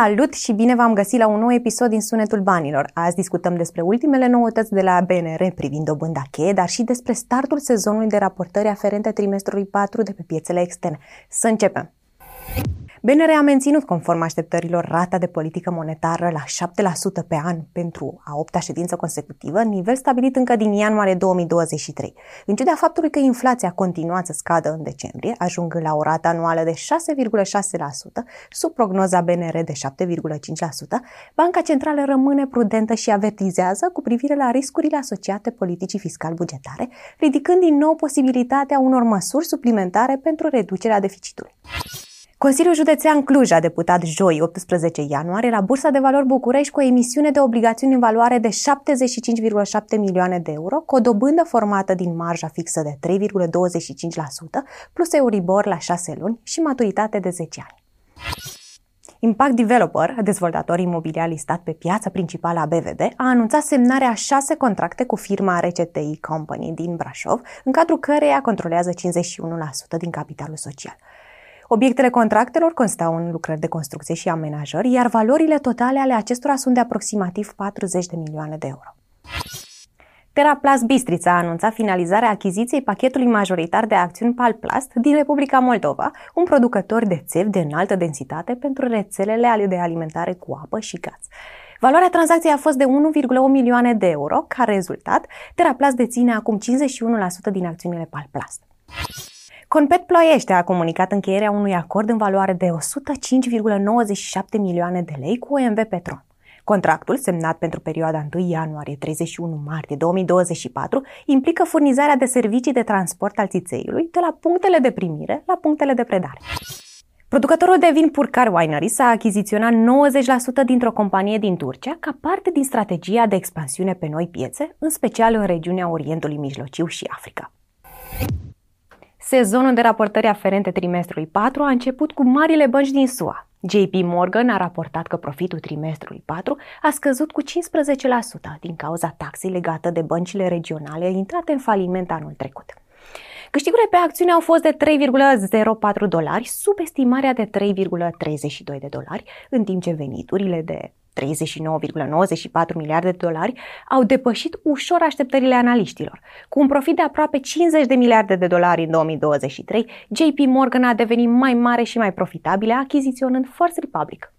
Salut și bine v-am găsit la un nou episod din Sunetul Banilor. Azi discutăm despre ultimele noutăți de la BNR privind dobânda cheie, dar și despre startul sezonului de raportări aferente trimestrului 4 de pe piețele externe. Să începem! BNR a menținut, conform așteptărilor, rata de politică monetară la 7% pe an pentru a opta ședință consecutivă, nivel stabilit încă din ianuarie 2023. În ciuda faptului că inflația a continuat să scadă în decembrie, ajungând la o rată anuală de 6,6%, sub prognoza BNR de 7,5%, Banca Centrală rămâne prudentă și avertizează cu privire la riscurile asociate politicii fiscal-bugetare, ridicând din nou posibilitatea unor măsuri suplimentare pentru reducerea deficitului. Consiliul Județean Cluj a deputat joi, 18 ianuarie, la Bursa de Valori București cu o emisiune de obligațiuni în valoare de 75,7 milioane de euro, cu o dobândă formată din marja fixă de 3,25% plus Euribor la 6 luni și maturitate de 10 ani. Impact Developer, dezvoltator imobiliar listat pe piața principală a BVD, a anunțat semnarea a șase contracte cu firma RCTI Company din Brașov, în cadrul căreia controlează 51% din capitalul social. Obiectele contractelor constau în lucrări de construcție și amenajări, iar valorile totale ale acestora sunt de aproximativ 40 de milioane de euro. Teraplast Bistrița a anunțat finalizarea achiziției pachetului majoritar de acțiuni Palplast din Republica Moldova, un producător de țevi de înaltă densitate pentru rețelele de alimentare cu apă și gaz. Valoarea tranzacției a fost de 1,8 milioane de euro. Ca rezultat, Teraplast deține acum 51% din acțiunile Palplast. Conpet Ploiește a comunicat încheierea unui acord în valoare de 105,97 milioane de lei cu OMV Petrom. Contractul, semnat pentru perioada 1 ianuarie-31 martie 2024, implică furnizarea de servicii de transport al țițeiului de la punctele de primire la punctele de predare. Producătorul de vin Purcar Winery s-a achiziționat 90% dintr-o companie din Turcia ca parte din strategia de expansiune pe noi piețe, în special în regiunea Orientului Mijlociu și Africa. Sezonul de raportări aferente trimestrului 4 a început cu marile bănci din SUA. JP Morgan a raportat că profitul trimestrului 4 a scăzut cu 15% din cauza taxei legată de băncile regionale intrate în faliment anul trecut. Câștigurile pe acțiune au fost de 3,04 dolari, sub estimarea de 3,32 de dolari, în timp ce veniturile de 39,94 miliarde de dolari, au depășit ușor așteptările analiștilor. Cu un profit de aproape 50 de miliarde de dolari în 2023, JP Morgan a devenit mai mare și mai profitabilă, achiziționând First Republic.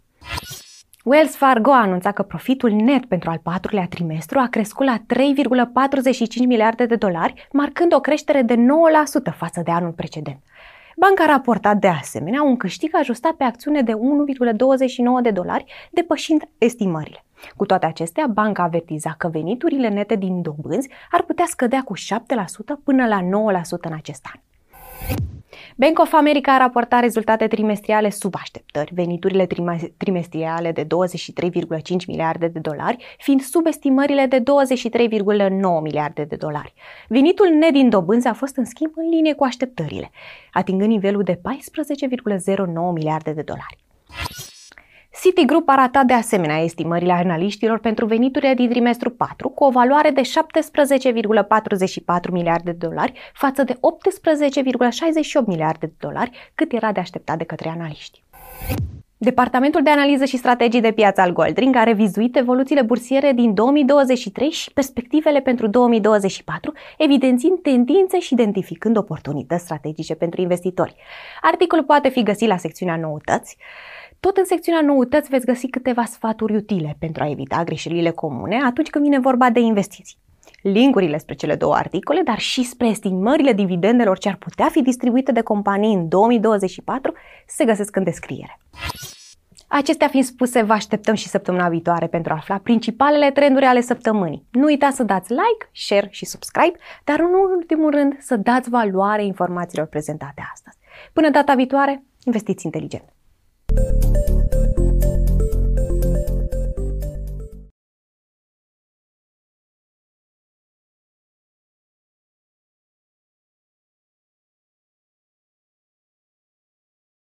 Wells Fargo a anunțat că profitul net pentru al patrulea trimestru a crescut la 3,45 miliarde de dolari, marcând o creștere de 9% față de anul precedent. Banca a raportat de asemenea un câștig ajustat pe acțiune de 1,29 de dolari, depășind estimările. Cu toate acestea, banca avertiza că veniturile nete din dobânzi ar putea scădea cu 7% până la 9% în acest an. Bank of America a raportat rezultate trimestriale sub așteptări, veniturile trimestriale de 23,5 miliarde de dolari, fiind sub estimările de 23,9 miliarde de dolari. Venitul net din dobânzi a fost în schimb în linie cu așteptările, atingând nivelul de 14,09 miliarde de dolari. Citigroup a ratat de asemenea estimările analiștilor pentru veniturile din trimestru 4 cu o valoare de 17,44 miliarde de dolari față de 18,68 miliarde de dolari cât era de așteptat de către analiști. Departamentul de analiză și strategii de piață al Goldring a revizuit evoluțiile bursiere din 2023 și perspectivele pentru 2024, evidențiind tendințe și identificând oportunități strategice pentru investitori. Articolul poate fi găsit la secțiunea noutăți. Tot în secțiunea noutăți veți găsi câteva sfaturi utile pentru a evita greșelile comune atunci când vine vorba de investiții. Linkurile spre cele două articole, dar și spre estimările dividendelor ce ar putea fi distribuite de companii în 2024 se găsesc în descriere. Acestea fiind spuse, vă așteptăm și săptămâna viitoare pentru a afla principalele trenduri ale săptămânii. Nu uitați să dați like, share și subscribe, dar în ultimul rând să dați valoare informațiilor prezentate astăzi. Până data viitoare, investiți inteligent!